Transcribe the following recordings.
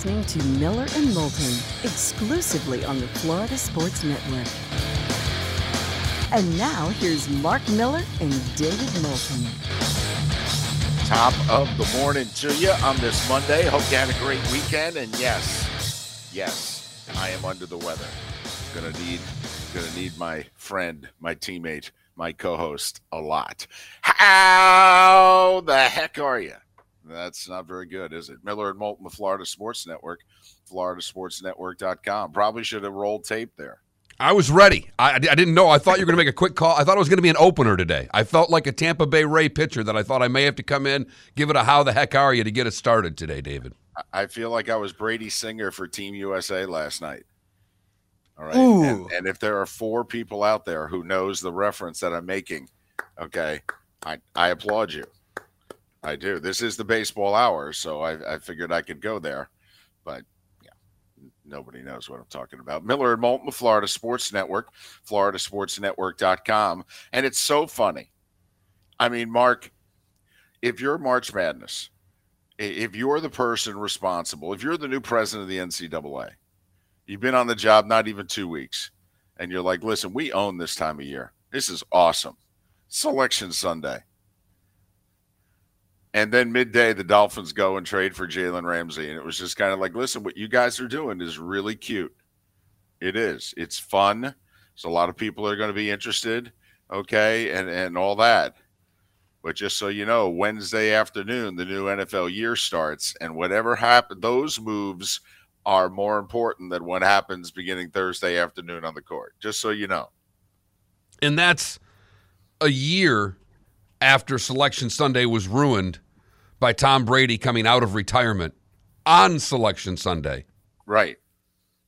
listening to Miller and Moulton exclusively on the Florida Sports Network. And now here's Mark Miller and David Moulton. Top of the morning to you on this Monday. Hope you had a great weekend. And yes, yes, I am under the weather. Gonna need, gonna need my friend, my teammate, my co-host a lot. How the heck are you? That's not very good, is it? Miller and Moulton, the Florida Sports Network, floridasportsnetwork.com. Probably should have rolled tape there. I was ready. I, I didn't know. I thought you were going to make a quick call. I thought it was going to be an opener today. I felt like a Tampa Bay Ray pitcher that I thought I may have to come in, give it a how the heck are you to get us started today, David. I feel like I was Brady Singer for Team USA last night. All right. And, and, if there are four people out there who knows the reference that I'm making, okay, I, I applaud you. I do. This is the baseball hour, so I, I figured I could go there. But yeah, nobody knows what I'm talking about. Miller and Moulton, Florida Sports Network, floridasportsnetwork.com. And it's so funny. I mean, Mark, if you're March Madness, if you're the person responsible, if you're the new president of the NCAA, you've been on the job not even two weeks, and you're like, listen, we own this time of year. This is awesome. Selection Sunday. And then midday, the Dolphins go and trade for Jalen Ramsey. And it was just kind of like, listen, what you guys are doing is really cute. It is. It's fun. So a lot of people are going to be interested. Okay. And, and all that. But just so you know, Wednesday afternoon, the new NFL year starts. And whatever happened, those moves are more important than what happens beginning Thursday afternoon on the court. Just so you know. And that's a year after Selection Sunday was ruined by Tom Brady coming out of retirement on Selection Sunday. Right.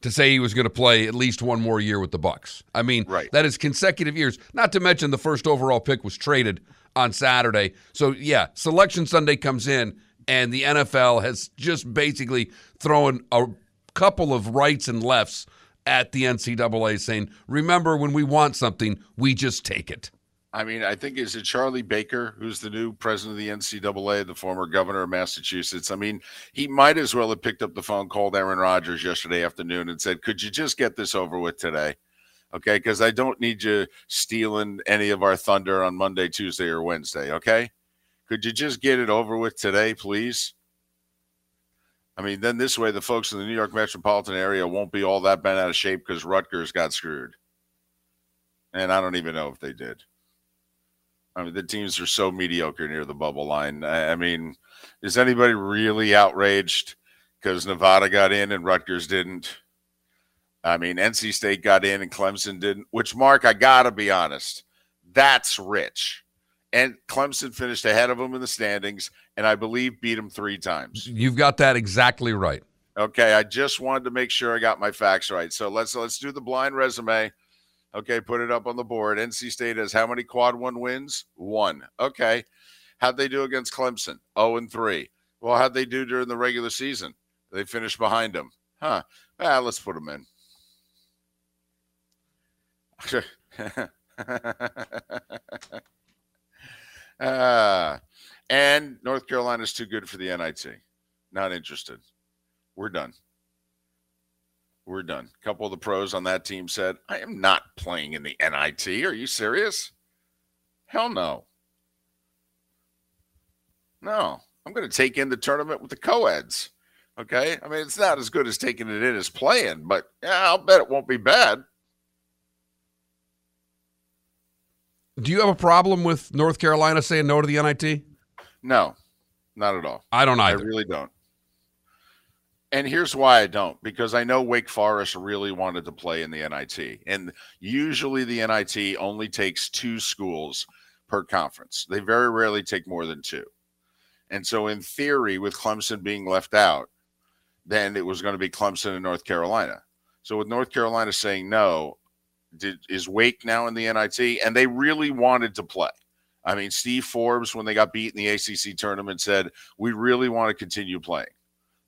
To say he was going to play at least one more year with the Bucs. I mean, right. that is consecutive years. Not to mention the first overall pick was traded on Saturday. So yeah, Selection Sunday comes in and the NFL has just basically thrown a couple of rights and lefts at the NCAA saying, remember when we want something, we just take it. I mean, I think is it Charlie Baker, who's the new president of the NCAA, the former governor of Massachusetts. I mean, he might as well have picked up the phone, called Aaron Rodgers yesterday afternoon, and said, "Could you just get this over with today?" Okay, because I don't need you stealing any of our thunder on Monday, Tuesday, or Wednesday. Okay, could you just get it over with today, please? I mean, then this way, the folks in the New York metropolitan area won't be all that bent out of shape because Rutgers got screwed. And I don't even know if they did. I mean, the teams are so mediocre near the bubble line. I, mean, is anybody really outraged because Nevada got in and Rutgers didn't? I mean, NC State got in and Clemson didn't, which, Mark, I got to be honest, that's rich. And Clemson finished ahead of them in the standings, and I believe beat them three times. You've got that exactly right. Okay, I just wanted to make sure I got my facts right. So let's let's do the blind resume. Okay, put it up on the board. NC State has how many quad one wins? One. Okay. How'd they do against Clemson? 0 and 3. Well, how'd they do during the regular season? They finished behind them. Huh. Ah, let's put them in. uh, and North Carolina's too good for the NIT. Not interested. We're done. We're done. A couple of the pros on that team said, I am not playing in the NIT. Are you serious? Hell no. No, I'm going to take in the tournament with the co-eds. Okay. I mean, it's not as good as taking it in as playing, but yeah, I'll bet it won't be bad. Do you have a problem with North Carolina saying no to the NIT? No, not at all. I don't either. I really don't. And here's why I don't because I know Wake Forest really wanted to play in the NIT. And usually the NIT only takes two schools per conference, they very rarely take more than two. And so, in theory, with Clemson being left out, then it was going to be Clemson and North Carolina. So, with North Carolina saying no, did, is Wake now in the NIT? And they really wanted to play. I mean, Steve Forbes, when they got beat in the ACC tournament, said, We really want to continue playing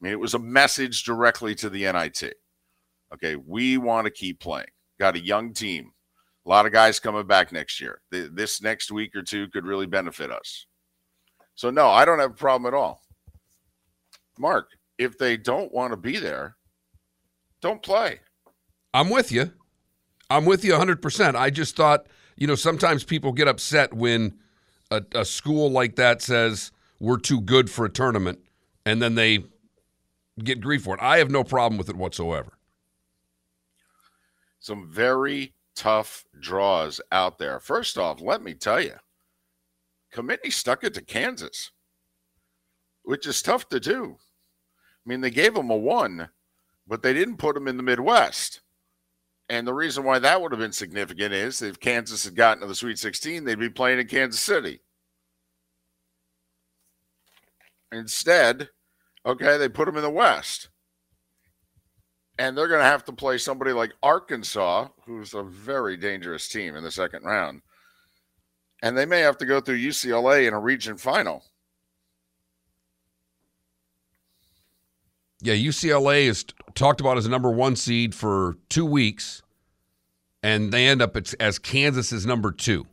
mean, it was a message directly to the NIT. Okay, we want to keep playing. Got a young team. A lot of guys coming back next year. This next week or two could really benefit us. So, no, I don't have a problem at all. Mark, if they don't want to be there, don't play. I'm with you. I'm with you 100%. I just thought, you know, sometimes people get upset when a, a school like that says we're too good for a tournament and then they get grief for it. I have no problem with it whatsoever. Some very tough draws out there. First off, let me tell you, committee stuck it to Kansas, which is tough to do. I mean, they gave them a one, but they didn't put them in the Midwest. And the reason why that would have been significant is if Kansas had gotten to the Sweet 16, they'd be playing in Kansas City. Instead, okay, they put them in the West. And they're going to have to play somebody like Arkansas, who's a very dangerous team in the second round. And they may have to go through UCLA in a region final. Yeah, UCLA is talked about as a number one seed for two weeks, and they end up as Kansas's number two.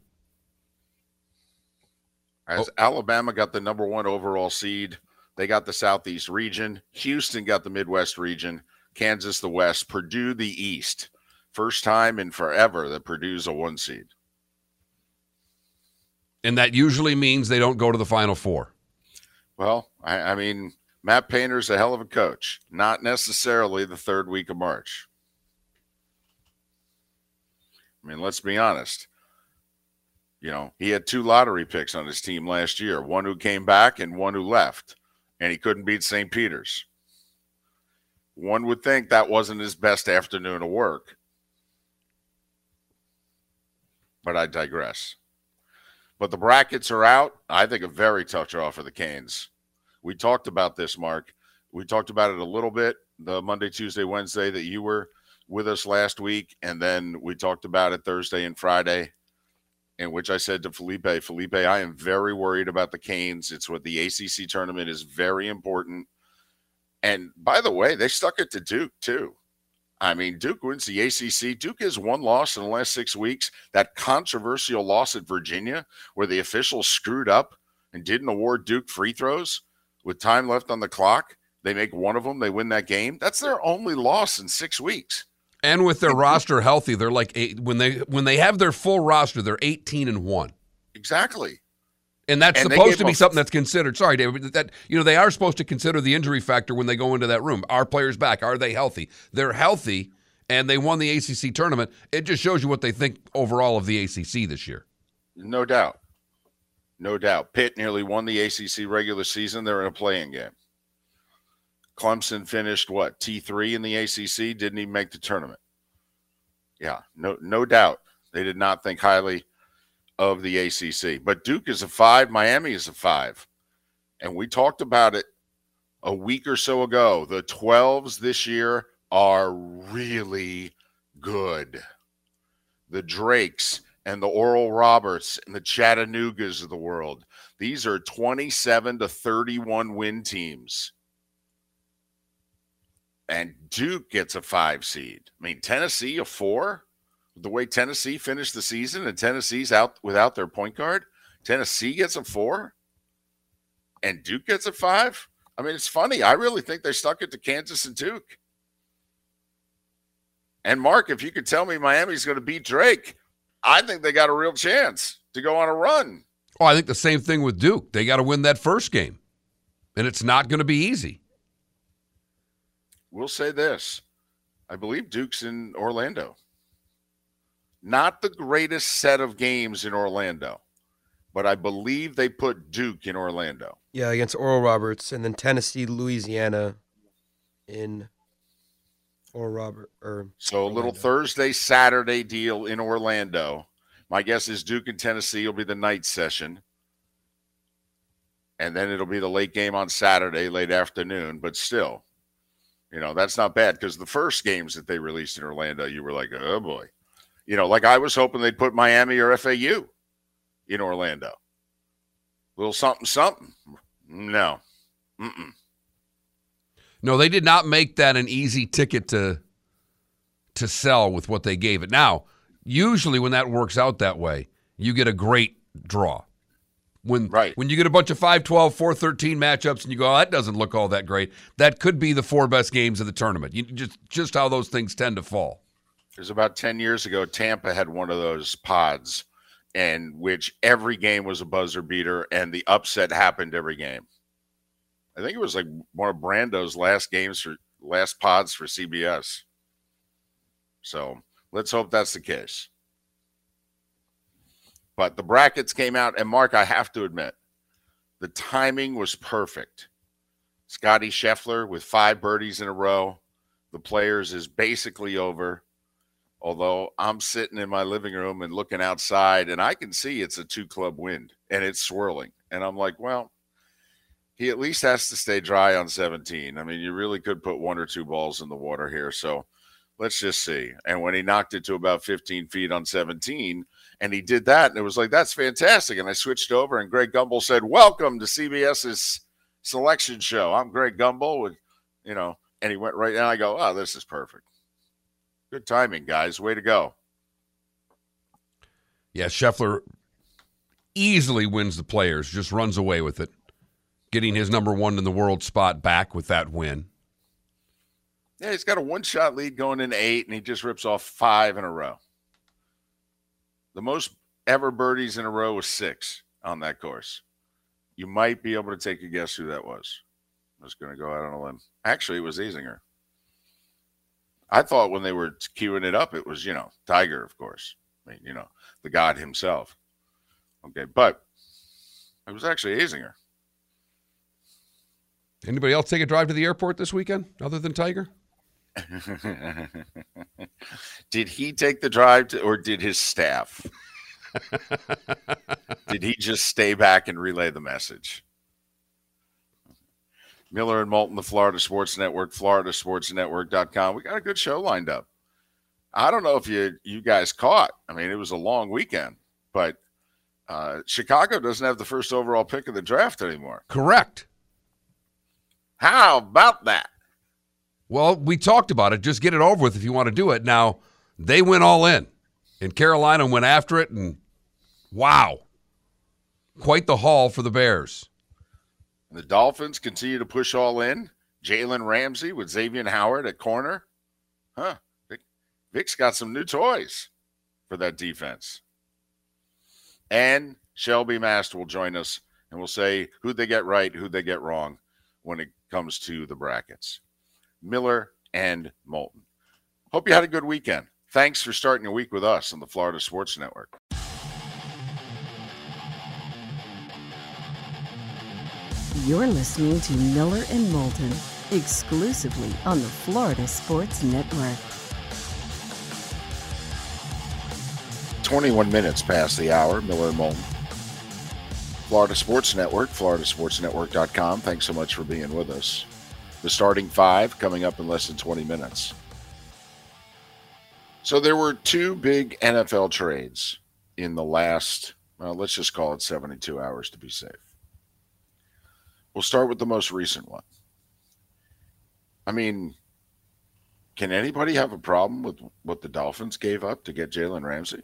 As oh. Alabama got the number one overall seed, they got the Southeast region. Houston got the Midwest region. Kansas the West. Purdue the East. First time in forever that Purdue's a one seed. And that usually means they don't go to the Final Four. Well, I, I mean, Matt Painter's a hell of a coach, not necessarily the third week of March. I mean, let's be honest. You know, he had two lottery picks on his team last year one who came back and one who left, and he couldn't beat St. Peter's. One would think that wasn't his best afternoon of work. But I digress. But the brackets are out. I think a very tough draw for the Canes. We talked about this, Mark. We talked about it a little bit the Monday, Tuesday, Wednesday that you were with us last week. And then we talked about it Thursday and Friday, in which I said to Felipe, Felipe, I am very worried about the Canes. It's what the ACC tournament is very important. And by the way, they stuck it to Duke too. I mean, Duke wins the ACC. Duke has one loss in the last six weeks. That controversial loss at Virginia, where the officials screwed up and didn't award Duke free throws with time left on the clock, they make one of them, they win that game. That's their only loss in six weeks. And with their roster healthy, they're like eight, when they when they have their full roster, they're eighteen and one. Exactly. And that's and supposed to be something that's considered. Sorry, David. That you know they are supposed to consider the injury factor when they go into that room. Are players back? Are they healthy? They're healthy, and they won the ACC tournament. It just shows you what they think overall of the ACC this year. No doubt. No doubt. Pitt nearly won the ACC regular season. They're in a playing game. Clemson finished what T3 in the ACC, didn't even make the tournament. Yeah, no no doubt. They did not think highly of the ACC. But Duke is a 5, Miami is a 5. And we talked about it a week or so ago. The 12s this year are really good. The Drakes and the Oral Roberts and the Chattanoogas of the world. These are 27 to 31 win teams. And Duke gets a five seed. I mean, Tennessee a four. The way Tennessee finished the season and Tennessee's out without their point guard, Tennessee gets a four and Duke gets a five. I mean, it's funny. I really think they stuck it to Kansas and Duke. And Mark, if you could tell me Miami's going to beat Drake, I think they got a real chance to go on a run. Oh, I think the same thing with Duke. They got to win that first game, and it's not going to be easy. We'll say this I believe Duke's in Orlando. Not the greatest set of games in Orlando, but I believe they put Duke in Orlando. Yeah, against Oral Roberts, and then Tennessee, Louisiana in or Robert or so Orlando. a little Thursday Saturday deal in Orlando. My guess is Duke and Tennessee will be the night session. And then it'll be the late game on Saturday, late afternoon. But still, you know, that's not bad because the first games that they released in Orlando, you were like, oh boy. You know, like I was hoping they'd put Miami or FAU in Orlando. Little something, something. No. Mm-mm. No, they did not make that an easy ticket to to sell with what they gave it. Now, usually when that works out that way, you get a great draw. When Right. when you get a bunch of 5-12, 4-13 matchups and you go, oh, that doesn't look all that great. That could be the four best games of the tournament. You, just just how those things tend to fall. It was about 10 years ago. Tampa had one of those pods, and which every game was a buzzer beater, and the upset happened every game. I think it was like one of Brando's last games for last pods for CBS. So let's hope that's the case. But the brackets came out, and Mark, I have to admit, the timing was perfect. Scottie Scheffler with five birdies in a row. The players is basically over. Although I'm sitting in my living room and looking outside, and I can see it's a two club wind and it's swirling. And I'm like, well, he at least has to stay dry on 17. I mean, you really could put one or two balls in the water here. So let's just see. And when he knocked it to about 15 feet on 17, and he did that, and it was like, that's fantastic. And I switched over, and Greg Gumbel said, Welcome to CBS's selection show. I'm Greg Gumbel with, you know, and he went right down. I go, oh, this is perfect. Good timing, guys. Way to go. Yeah, Scheffler easily wins the players, just runs away with it, getting his number one in the world spot back with that win. Yeah, he's got a one shot lead going in eight, and he just rips off five in a row. The most ever birdies in a row was six on that course. You might be able to take a guess who that was. I was going to go out on a limb. Actually, it was Azinger. I thought when they were queuing it up, it was, you know, Tiger, of course. I mean, you know, the god himself. Okay, but it was actually Azinger. Anybody else take a drive to the airport this weekend other than Tiger? did he take the drive to, or did his staff? did he just stay back and relay the message? Miller and Moulton, the Florida Sports Network, floridasportsnetwork.com. We got a good show lined up. I don't know if you you guys caught. I mean, it was a long weekend, but uh, Chicago doesn't have the first overall pick of the draft anymore. Correct. How about that? Well, we talked about it. Just get it over with if you want to do it. Now, they went all in, and Carolina went after it, and wow, quite the haul for the Bears. The Dolphins continue to push all in. Jalen Ramsey with Xavier Howard at corner. Huh. Vic, Vic's got some new toys for that defense. And Shelby Mast will join us and we'll say who they get right, who they get wrong when it comes to the brackets. Miller and Moulton. Hope you had a good weekend. Thanks for starting your week with us on the Florida Sports Network. You're listening to Miller and Moulton exclusively on the Florida Sports Network. 21 minutes past the hour, Miller and Moulton. Florida Sports Network, floridasportsnetwork.com. Thanks so much for being with us. The starting five coming up in less than 20 minutes. So there were two big NFL trades in the last, well, let's just call it 72 hours to be safe. We'll start with the most recent one. I mean, can anybody have a problem with what the Dolphins gave up to get Jalen Ramsey?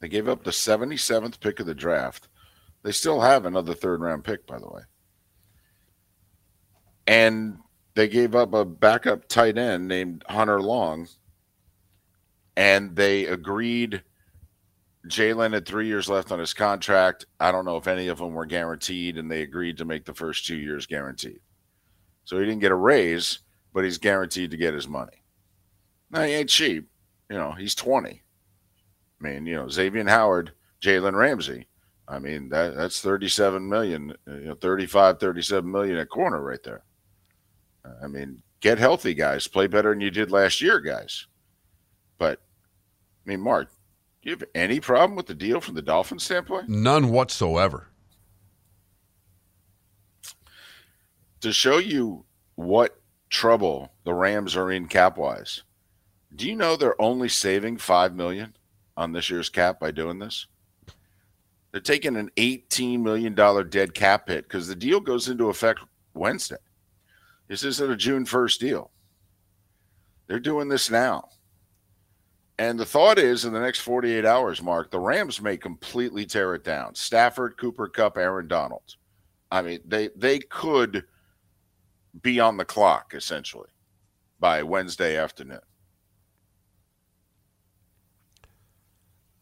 They gave up the 77th pick of the draft. They still have another third round pick, by the way. And they gave up a backup tight end named Hunter Long. And they agreed Jalen had three years left on his contract. I don't know if any of them were guaranteed, and they agreed to make the first two years guaranteed. So he didn't get a raise, but he's guaranteed to get his money. Now, he ain't cheap. You know, he's 20. I mean, you know, Xavier Howard, Jalen Ramsey. I mean, that that's 37 million, you know, 35, 37 million at corner right there. I mean, get healthy, guys. Play better than you did last year, guys. But, I mean, Mark, do you have any problem with the deal from the Dolphins standpoint? None whatsoever. To show you what trouble the Rams are in cap wise, do you know they're only saving five million on this year's cap by doing this? They're taking an $18 million dead cap hit because the deal goes into effect Wednesday. This isn't a June 1st deal. They're doing this now. And the thought is in the next 48 hours, Mark, the Rams may completely tear it down. Stafford, Cooper Kupp, Aaron Donald. I mean, they they could be on the clock essentially by Wednesday afternoon.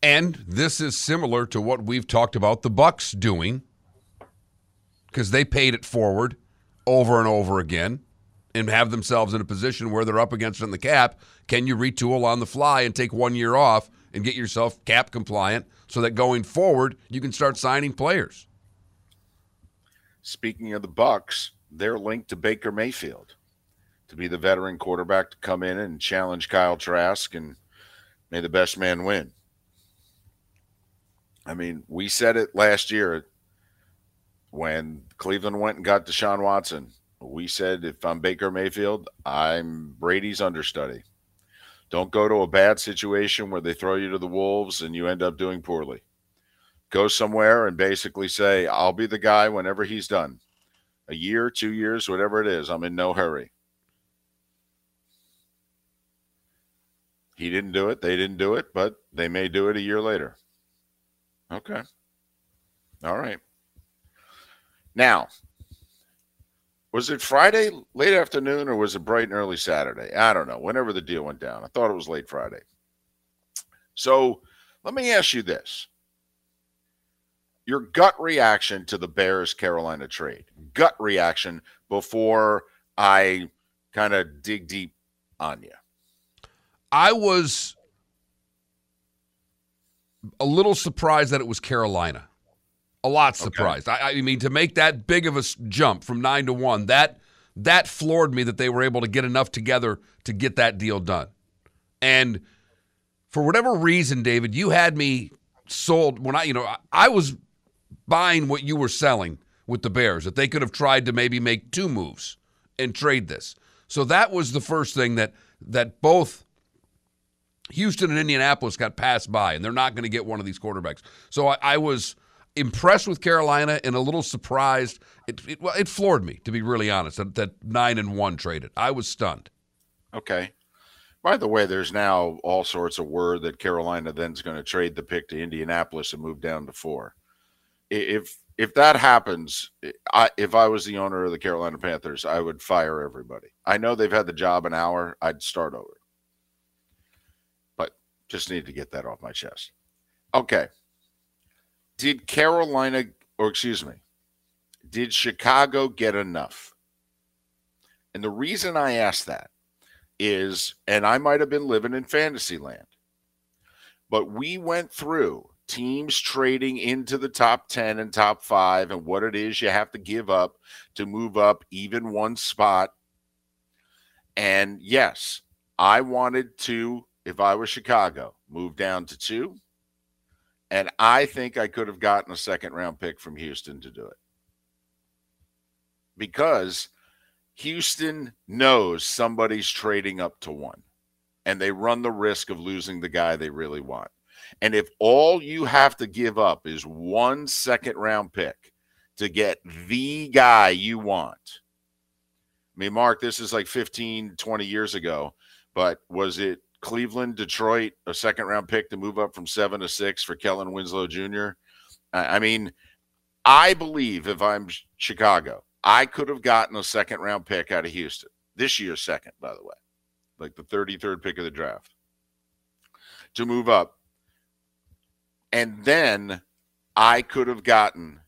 And this is similar to what we've talked about the Bucs doing because they paid it forward over and over again and have themselves in a position where they're up against it in the cap. Can you retool on the fly and take one year off and get yourself cap compliant so that going forward you can start signing players? Speaking of the Bucs, they're linked to Baker Mayfield to be the veteran quarterback to come in and challenge Kyle Trask and may the best man win. I mean, we said it last year when Cleveland went and got Deshaun Watson. We said if I'm Baker Mayfield, I'm Brady's understudy. Don't go to a bad situation where they throw you to the wolves and you end up doing poorly. Go somewhere and basically say, I'll be the guy whenever he's done. A year, two years, whatever it is. I'm in no hurry. He didn't do it. They didn't do it, but they may do it a year later. Okay. All right. Now, was it Friday late afternoon or was it bright and early Saturday? I don't know. Whenever the deal went down, I thought it was late Friday. So let me ask you this your gut reaction to the Bears Carolina trade, gut reaction before I kind of dig deep on you. I was a little surprised that it was Carolina. A lot surprised. Okay. I, I, mean, to make that big of a jump from nine to one, that that floored me that they were able to get enough together to get that deal done. And for whatever reason, David, you had me sold when I, you know, I, I was buying what you were selling with the Bears that they could have tried to maybe make two moves and trade this. So that was the first thing that that both Houston and Indianapolis got passed by, and they're not going to get one of these quarterbacks. So I, I, was impressed with Carolina and a little surprised. It, it, well, it floored me, to be really honest, that, that nine and one traded. I was stunned. Okay. By the way, there's now all sorts of word that Carolina then's going to trade the pick to Indianapolis and move down to four. If if that happens, I, if I was the owner of the Carolina Panthers, I would fire everybody. I know they've had the job an hour. I'd start over. But just need to get that off my chest. Okay. Did Carolina, or excuse me, did Chicago get enough? And the reason I ask that is, and I might have been living in fantasy land, but we went through teams trading into the top 10 and top five and what it is you have to give up to move up even one spot. And yes, I wanted to if I was Chicago, move down to two. And I think I could have gotten a second round pick from Houston to do it. Because Houston knows somebody's trading up to one, and they run the risk of losing the guy they really want. And if all you have to give up is one second round pick to get the guy you want, I mean, Mark, this is like 15, 20 years ago, but was it Cleveland, Detroit, a second round pick to move up from seven to six for Kellen Winslow Jr. I mean, I believe if I'm Chicago, I could have gotten a second round pick out of Houston this year's second, by the way, like the 33rd pick of the draft to move up. And then I could have gotten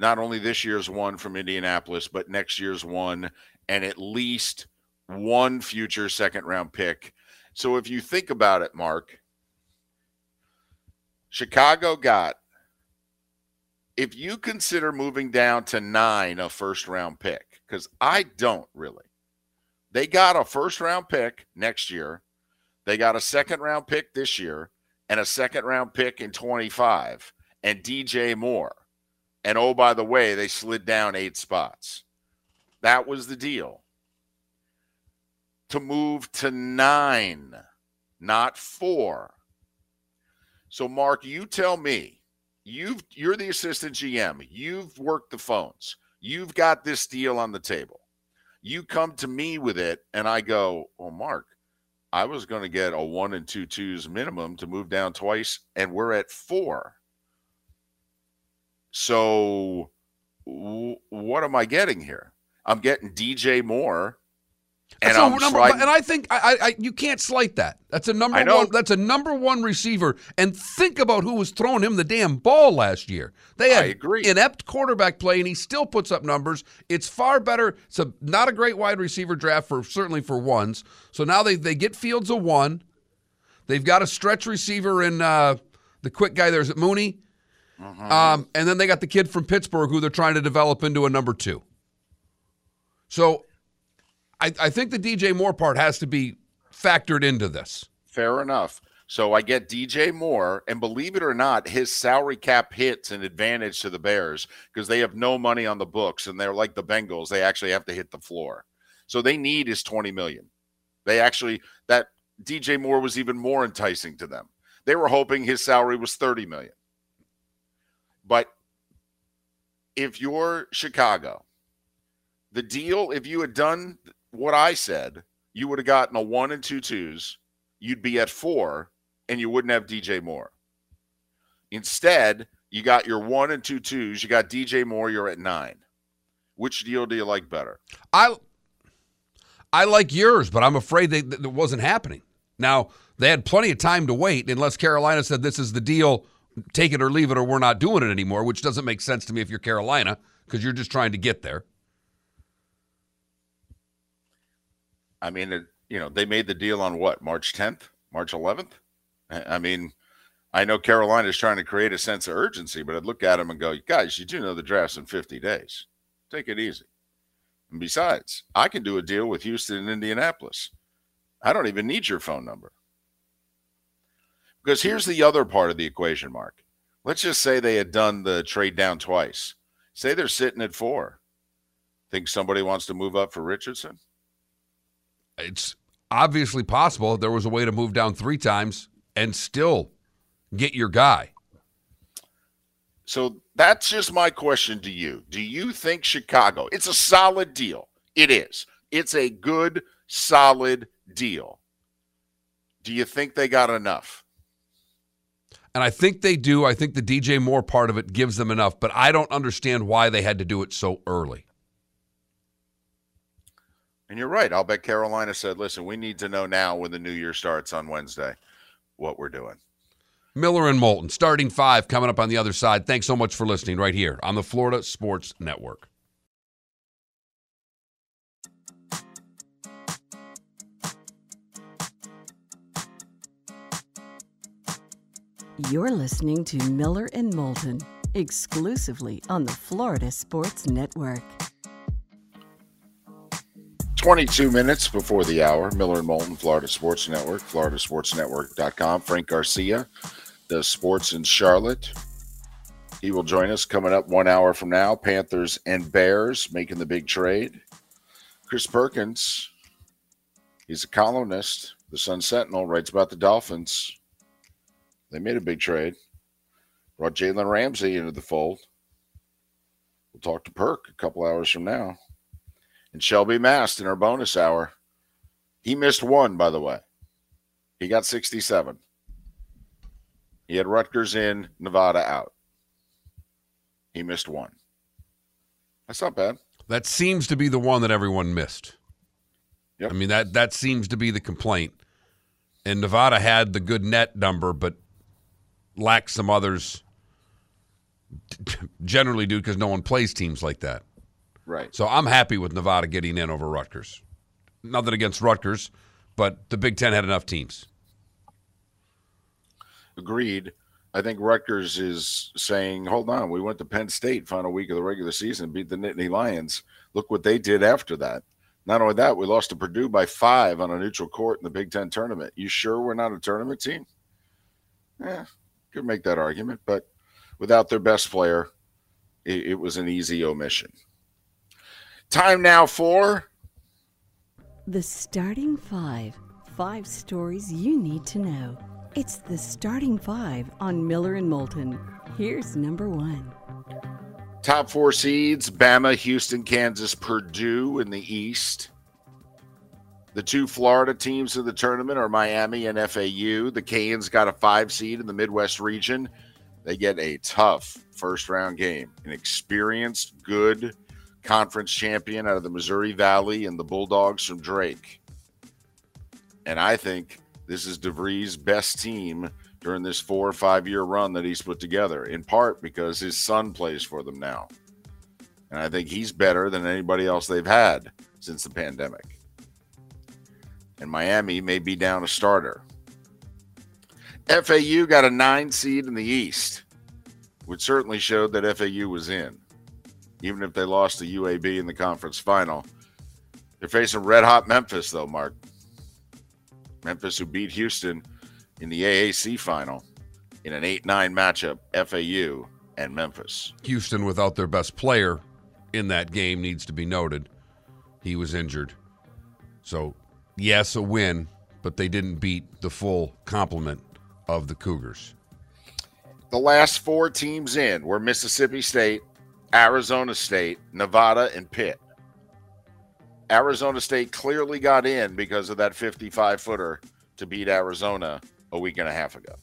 not only this year's one from Indianapolis, but next year's one, and at least one future second round pick. So if you think about it, Mark, Chicago got, if you consider moving down to nine a first round pick, because I don't really, they got a first round pick next year. They got a second round pick this year and a second round pick in 25 and DJ Moore. And oh, by the way, they slid down eight spots. That was the deal to move to nine, not four. So, Mark, you tell me, you've you're the assistant GM, you've worked the phones, you've got this deal on the table. You come to me with it, and I go, Well, Mark, I was going to get a one and two twos minimum to move down twice, and we're at four. So, w- what am I getting here? I'm getting DJ Moore, That's a I'm number, sliding- and I think I, I, I you can't slight that. That's a number one. That's a number one receiver. And think about who was throwing him the damn ball last year. They had inept quarterback play, and he still puts up numbers. It's far better. It's a, not a great wide receiver draft for certainly for ones. So now they they get Fields a one. They've got a stretch receiver in uh, the quick guy. There's at Mooney. Mm-hmm. Um, and then they got the kid from Pittsburgh who they're trying to develop into a number two. So I, I think the DJ Moore part has to be factored into this. Fair enough. So I get DJ Moore, and believe it or not, his salary cap hits an advantage to the Bears because they have no money on the books, and they're like the Bengals; they actually have to hit the floor. So they need is twenty million. They actually that DJ Moore was even more enticing to them. They were hoping his salary was thirty million. But if you're Chicago, the deal, if you had done what I said, you would have gotten a one and two twos. You'd be at four, and you wouldn't have DJ Moore. Instead, you got your one and two twos. You got DJ Moore. You're at nine. Which deal do you like better? I I like yours, but I'm afraid that it wasn't happening. Now they had plenty of time to wait, unless Carolina said this is the deal, take it or leave it, or we're not doing it anymore, which doesn't make sense to me if you're Carolina because you're just trying to get there. I mean, it, you know, they made the deal on what March 10th, March 11th. I mean, I know Carolina is trying to create a sense of urgency, but I'd look at them and go, guys, you do know the draft's in 50 days. Take it easy. And besides, I can do a deal with Houston and Indianapolis. I don't even need your phone number. Because here's the other part of the equation, Mark. Let's just say they had done the trade down twice. Say they're sitting at four. Think somebody wants to move up for Richardson? It's obviously possible there was a way to move down three times and still get your guy. So that's just my question to you. Do you think Chicago, it's a solid deal? It is. It's a good, solid deal. Do you think they got enough? And I think they do. I think the DJ Moore part of it gives them enough, but I don't understand why they had to do it so early. And you're right. I'll bet Carolina said, listen, we need to know now when the new year starts on Wednesday what we're doing. Miller and Moulton, starting five coming up on the other side. Thanks so much for listening right here on the Florida Sports Network. You're listening to Miller and Moulton exclusively on the Florida Sports Network. 22 minutes before the hour. Miller and Moulton, Florida Sports Network, floridasportsnetwork.com. Frank Garcia the sports in Charlotte. He will join us coming up one hour from now. Panthers and Bears making the big trade. Chris Perkins, he's a columnist. The Sun Sentinel writes about the Dolphins. They made a big trade. Brought Jalen Ramsey into the fold. We'll talk to Perk a couple hours from now and Shelby Mast in our bonus hour. He missed one, by the way. He got 67. He had Rutgers in, Nevada out. He missed one. That's not bad. That seems to be the one that everyone missed. Yep. I mean that that seems to be the complaint. And Nevada had the good net number, but lacked some others. Generally, do because no one plays teams like that. Right. So I'm happy with Nevada getting in over Rutgers. Nothing against Rutgers, but the Big Ten had enough teams. Agreed. I think Rutgers is saying, hold on, we went to Penn State final week of the regular season, beat the Nittany Lions. Look what they did after that. Not only that, we lost to Purdue by five on a neutral court in the Big Ten tournament. You sure we're not a tournament team? Yeah, could make that argument, but without their best player, it, it was an easy omission. Time now for The starting five. Five stories you need to know. It's the starting five on Miller and Moulton. Here's number one. top four seeds Bama, Houston, Kansas, Purdue in the East. The two Florida teams in the tournament are Miami and FAU. The Canes got a five seed in the Midwest region. They get a tough first round game. An experienced, good conference champion out of the Missouri Valley and the Bulldogs from Drake. And I think this is DeVries' best team during this four or five year run that he's put together, in part because his son plays for them now. And I think he's better than anybody else they've had since the pandemic. And Miami may be down a starter. FAU got a nine seed in the East, which certainly showed that FAU was in, even if they lost to UAB in the conference final. They're facing red hot Memphis, though, Mark. Memphis, who beat Houston in the AAC final in an 8 9 matchup, FAU and Memphis. Houston, without their best player in that game, needs to be noted. He was injured. So, yes, a win, but they didn't beat the full complement of the Cougars. The last four teams in were Mississippi State, Arizona State, Nevada, and Pitt. Arizona State clearly got in because of that 55 footer to beat Arizona a week and a half ago.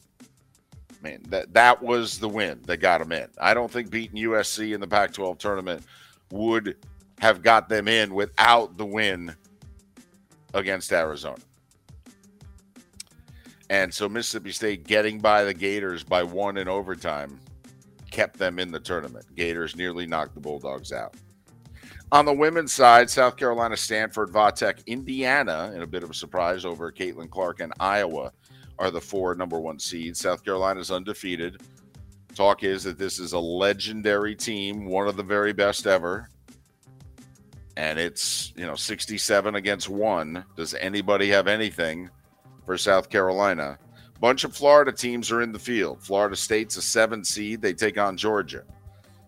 Man, that that was the win that got them in. I don't think beating USC in the Pac-12 tournament would have got them in without the win against Arizona. And so Mississippi State getting by the Gators by one in overtime kept them in the tournament. Gators nearly knocked the Bulldogs out. On the women's side, South Carolina, Stanford, Vatech, Indiana, in a bit of a surprise over Caitlin Clark and Iowa, are the four number one seeds. South Carolina's undefeated. Talk is that this is a legendary team, one of the very best ever. And it's, you know, 67 against one. Does anybody have anything for South Carolina? Bunch of Florida teams are in the field. Florida State's a seven seed. They take on Georgia.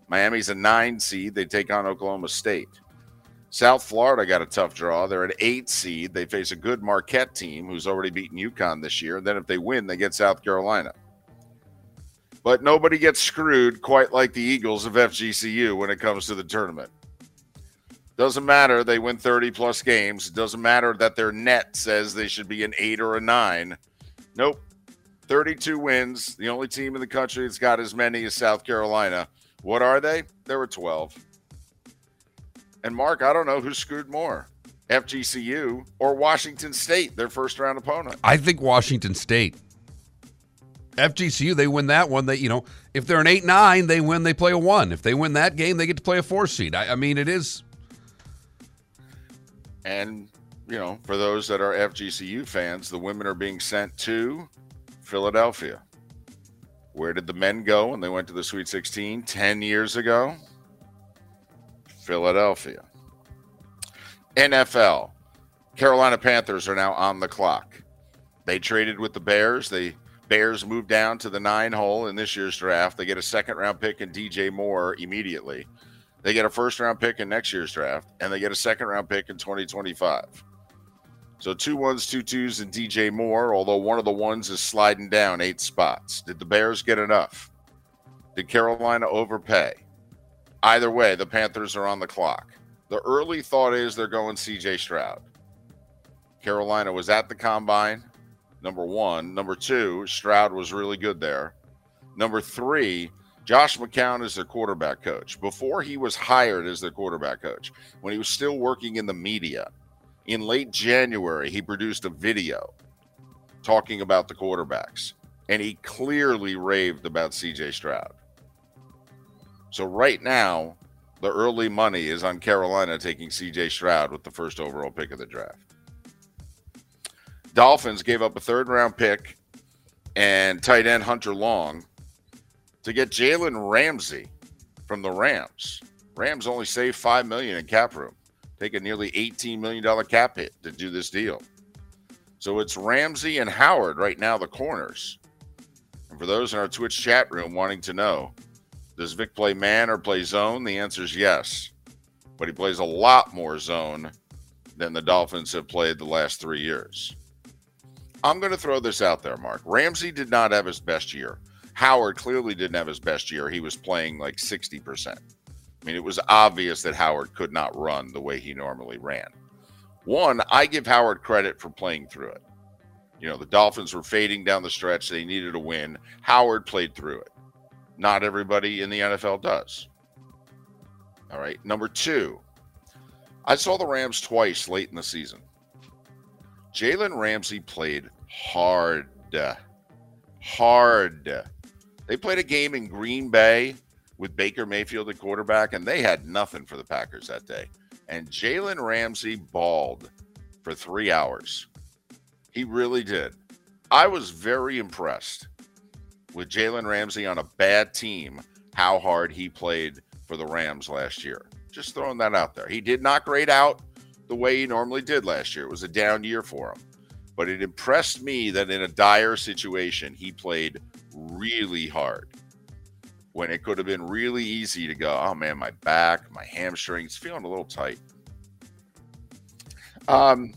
Miami's a nine seed. They take on Oklahoma State. South Florida got a tough draw. They're an eight seed. They face a good Marquette team who's already beaten UConn this year. And then if they win, they get South Carolina. But nobody gets screwed quite like the Eagles of FGCU when it comes to the tournament. Doesn't matter. They win 30 plus games. It doesn't matter that their net says they should be an eight or a nine. Nope. 32 wins. The only team in the country that's got as many as South Carolina. What are they? There were 12. And Mark, I don't know who screwed more. FGCU or Washington State, their first round opponent. I think Washington State. FGCU, they win that one. They, you know, if they're an eight nine, they win. They play a one. If they win that game, they get to play a four seed. I, I mean, it is. And you know, for those that are FGCU fans, the women are being sent to Philadelphia. Where did the men go when they went to the Sweet 16 10 years ago? Philadelphia. NFL. Carolina Panthers are now on the clock. They traded with the Bears. The Bears moved down to the nine hole in this year's draft. They get a second round pick in DJ Moore immediately. They get a first round pick in next year's draft, and they get a second round pick in 2025. So two ones, two twos, and DJ Moore, although one of the ones is sliding down eight spots. Did the Bears get enough? Did Carolina overpay? Either way, the Panthers are on the clock. The early thought is they're going CJ Stroud. Carolina was at the combine, number one. Number two, Stroud was really good there. Number three, Josh McCown is their quarterback coach. Before he was hired as their quarterback coach, when he was still working in the media, in late January, he produced a video talking about the quarterbacks, and he clearly raved about CJ Stroud. So, right now, the early money is on Carolina taking CJ Stroud with the first overall pick of the draft. Dolphins gave up a third round pick and tight end Hunter Long to get Jalen Ramsey from the Rams. Rams only saved five million in cap room take a nearly $18 million cap hit to do this deal. So it's Ramsey and Howard right now, the corners. And for those in our Twitch chat room wanting to know, does Vic play man or play zone? The answer is yes. But he plays a lot more zone than the Dolphins have played the last three years. I'm going to throw this out there, Mark. Ramsey did not have his best year. Howard clearly didn't have his best year. He was playing like 60%. I mean, it was obvious that Howard could not run the way he normally ran. One, I give Howard credit for playing through it. You know, the Dolphins were fading down the stretch. They needed a win. Howard played through it. Not everybody in the NFL does. All right. Number two, I saw the Rams twice late in the season. Jalen Ramsey played hard. Hard. They played a game in Green Bay with Baker Mayfield at quarterback, and they had nothing for the Packers that day. And Jalen Ramsey balled for three hours. He really did. I was very impressed with Jalen Ramsey on a bad team, how hard he played for the Rams last year. Just throwing that out there. He did not grade out the way he normally did last year. It was a down year for him. But it impressed me that in a dire situation, he played really hard when it could have been really easy to go, oh man, my back, my hamstrings, feeling a little tight. Um,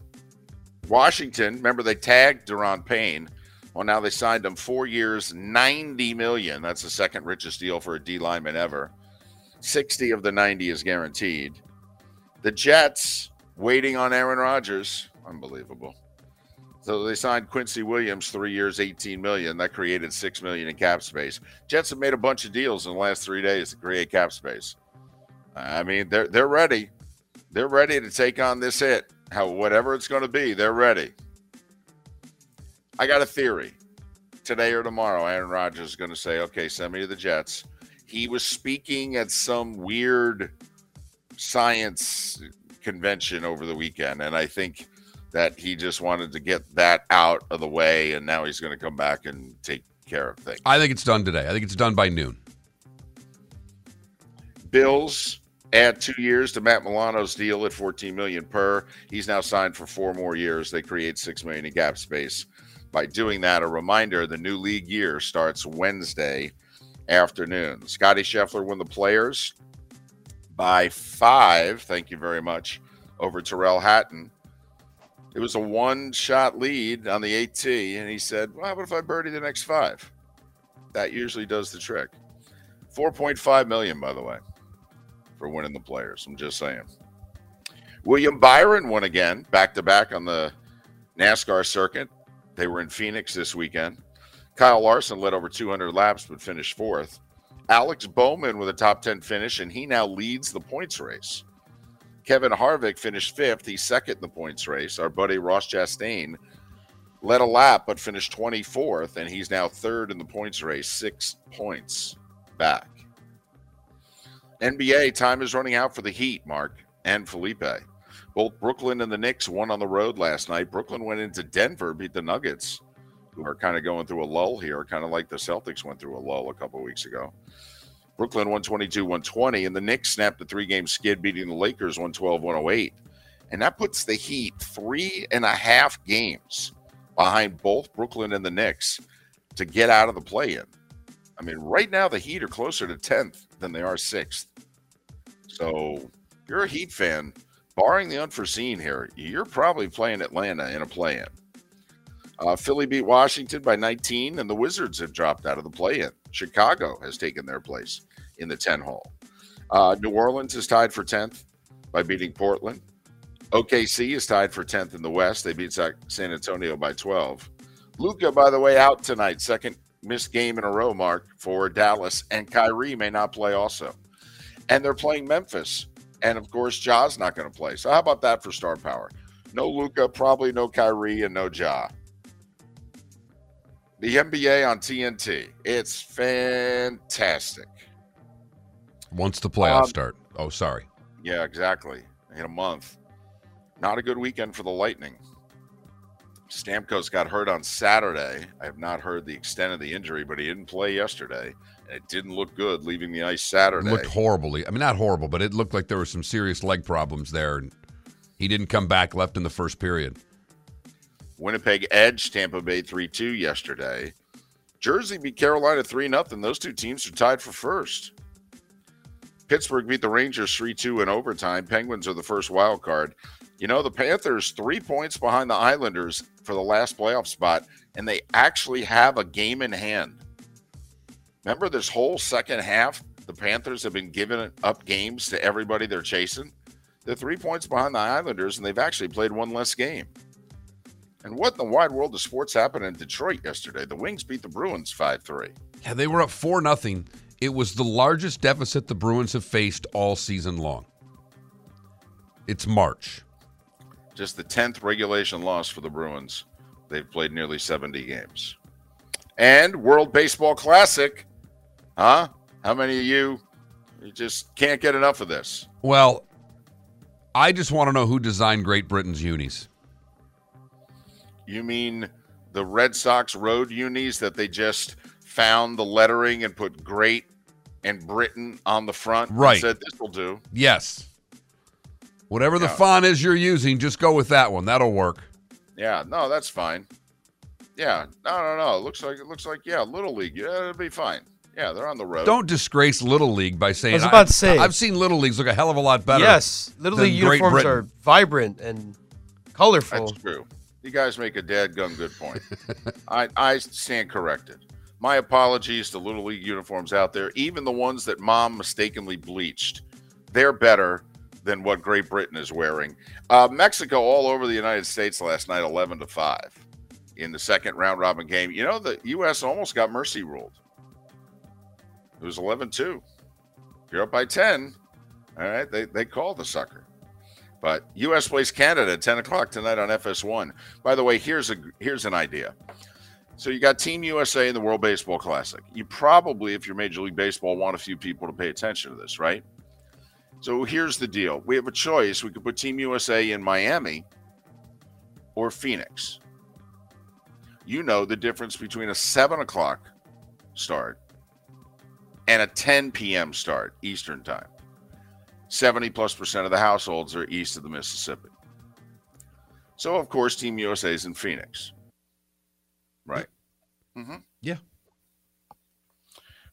Washington, remember they tagged Daron Payne. Well, now they signed him four years, 90 million. That's the second richest deal for a D lineman ever. 60 of the 90 is guaranteed. The Jets waiting on Aaron Rodgers. Unbelievable. So they signed Quincy Williams three years, 18 million. That created six million in cap space. Jets have made a bunch of deals in the last three days to create cap space. I mean, they're they're ready. They're ready to take on this hit. How whatever it's going to be, they're ready. I got a theory. Today or tomorrow, Aaron Rodgers is going to say, "Okay, send me to the Jets." He was speaking at some weird science convention over the weekend, and I think that he just wanted to get that out of the way, and now he's going to come back and take care of things. I think it's done today. I think it's done by noon. Bills add two years to Matt Milano's deal at 14 million per. He's now signed for four more years. They create six million in cap space. By doing that, a reminder: the new league year starts Wednesday afternoon. Scottie Scheffler won the Players by five. Thank you very much over Tyrrell Hatton. It was a one shot lead on the AT, and he said, Well, about if I birdie the next five? That usually does the trick. 4.5 million, by the way, for winning the players. I'm just saying. William Byron won again, back to back on the NASCAR circuit. They were in Phoenix this weekend. Kyle Larson led over 200 laps but finished fourth. Alex Bowman with a top 10 finish, and he now leads the points race. Kevin Harvick finished fifth. He's second in the points race. Our buddy Ross Chastain led a lap but finished 24th, and he's now third in the points race, six points back. NBA time is running out for the Heat, Mark and Felipe. Both Brooklyn and the Knicks won on the road last night. Brooklyn went into Denver, beat the Nuggets, who are kind of going through a lull here, kind of like the Celtics went through a lull a couple weeks ago. Brooklyn 122 120, and the Knicks snapped a three game skid, beating the Lakers 112 108. And that puts the Heat three and a half games behind both Brooklyn and the Knicks to get out of the play in. I mean, right now the Heat are closer to 10th than they are 6th. So if you're a Heat fan, barring the unforeseen here, you're probably playing Atlanta in a play in. Uh, Philly beat Washington by 19, and the Wizards have dropped out of the play in. Chicago has taken their place in the 10 hole. Uh, New Orleans is tied for 10th by beating Portland. OKC is tied for 10th in the West. They beat San Antonio by 12. Luka, by the way, out tonight. Second missed game in a row, Mark, for Dallas. And Kyrie may not play also. And they're playing Memphis. And of course, Ja's not going to play. So how about that for star power? No Luka, probably no Kyrie, and no Ja the NBA on TNT. It's fantastic. Once the playoffs um, start. Oh, sorry. Yeah, exactly. In a month. Not a good weekend for the Lightning. Stamkos got hurt on Saturday. I have not heard the extent of the injury, but he didn't play yesterday. And it didn't look good leaving the ice Saturday. It looked horribly. I mean, not horrible, but it looked like there were some serious leg problems there. And he didn't come back, left in the first period. Winnipeg edged Tampa Bay 3 2 yesterday. Jersey beat Carolina 3 0. Those two teams are tied for first. Pittsburgh beat the Rangers 3 2 in overtime. Penguins are the first wild card. You know, the Panthers three points behind the Islanders for the last playoff spot, and they actually have a game in hand. Remember this whole second half, the Panthers have been giving up games to everybody they're chasing. They're three points behind the Islanders, and they've actually played one less game. And what in the wide world of sports happened in Detroit yesterday? The Wings beat the Bruins 5 3. Yeah, they were up 4 nothing. It was the largest deficit the Bruins have faced all season long. It's March. Just the 10th regulation loss for the Bruins. They've played nearly 70 games. And World Baseball Classic. Huh? How many of you, you just can't get enough of this? Well, I just want to know who designed Great Britain's unis. You mean the Red Sox road unis that they just found the lettering and put great and Britain on the front and Right. said this will do. Yes. Whatever the Yeah. font is you're using, just go with that one. That'll work. Yeah, no, that's fine. Yeah, no, no, no. It looks like it looks like yeah, little league. Yeah, it'll be fine. Yeah, they're on the road. Don't disgrace Little League by saying I was about to say. I've seen Little Leagues look a hell of a lot better. Yes, Little than League uniforms Britain. are vibrant and colorful. That's true. You guys make a dead gun good point. I I stand corrected. My apologies to little league uniforms out there, even the ones that mom mistakenly bleached. They're better than what Great Britain is wearing. Uh, Mexico all over the United States last night, eleven to five, in the second round robin game. You know the U.S. almost got mercy ruled. It was 11-2. If you're up by ten, all right, they they call the sucker. But U.S. plays Canada at 10 o'clock tonight on FS1. By the way, here's a here's an idea. So you got Team USA in the World Baseball Classic. You probably, if you're Major League Baseball, want a few people to pay attention to this, right? So here's the deal: we have a choice. We could put Team USA in Miami or Phoenix. You know the difference between a seven o'clock start and a 10 p.m. start Eastern time. 70 plus percent of the households are east of the Mississippi. So, of course, Team USA is in Phoenix. Right. hmm Yeah.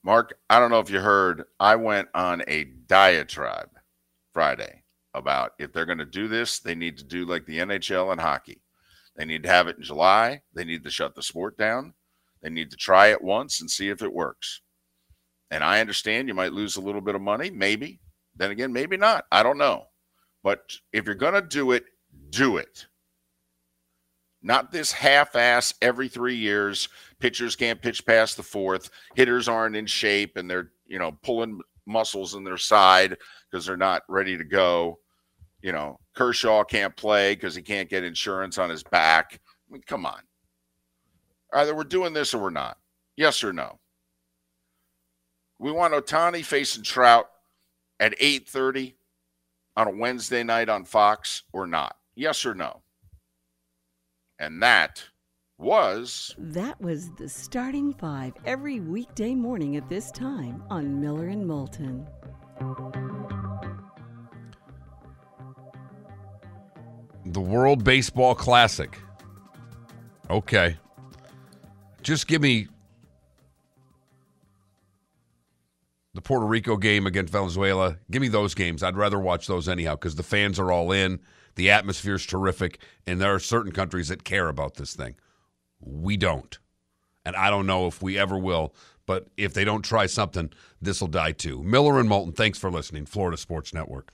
Mark, I don't know if you heard, I went on a diatribe Friday about if they're going to do this, they need to do like the NHL and hockey. They need to have it in July. They need to shut the sport down. They need to try it once and see if it works. And I understand you might lose a little bit of money, maybe. Then again, maybe not. I don't know. But if you're going to do it, do it. Not this half ass every three years. Pitchers can't pitch past the fourth. Hitters aren't in shape and they're, you know, pulling muscles in their side because they're not ready to go. You know, Kershaw can't play because he can't get insurance on his back. I mean, come on. Either we're doing this or we're not. Yes or no? We want Ohtani facing Trout at 8:30 on a Wednesday night on Fox or not? Yes or no? And that was That was the starting five every weekday morning at this time on Miller and Moulton. The World Baseball Classic. Okay. Just give me the Puerto Rico game against Venezuela. Give me those games. I'd rather watch those anyhow because the fans are all in. The atmosphere's terrific. And there are certain countries that care about this thing. We don't. And I don't know if we ever will. But if they don't try something, this will die too. Miller and Moulton, thanks for listening. Florida Sports Network.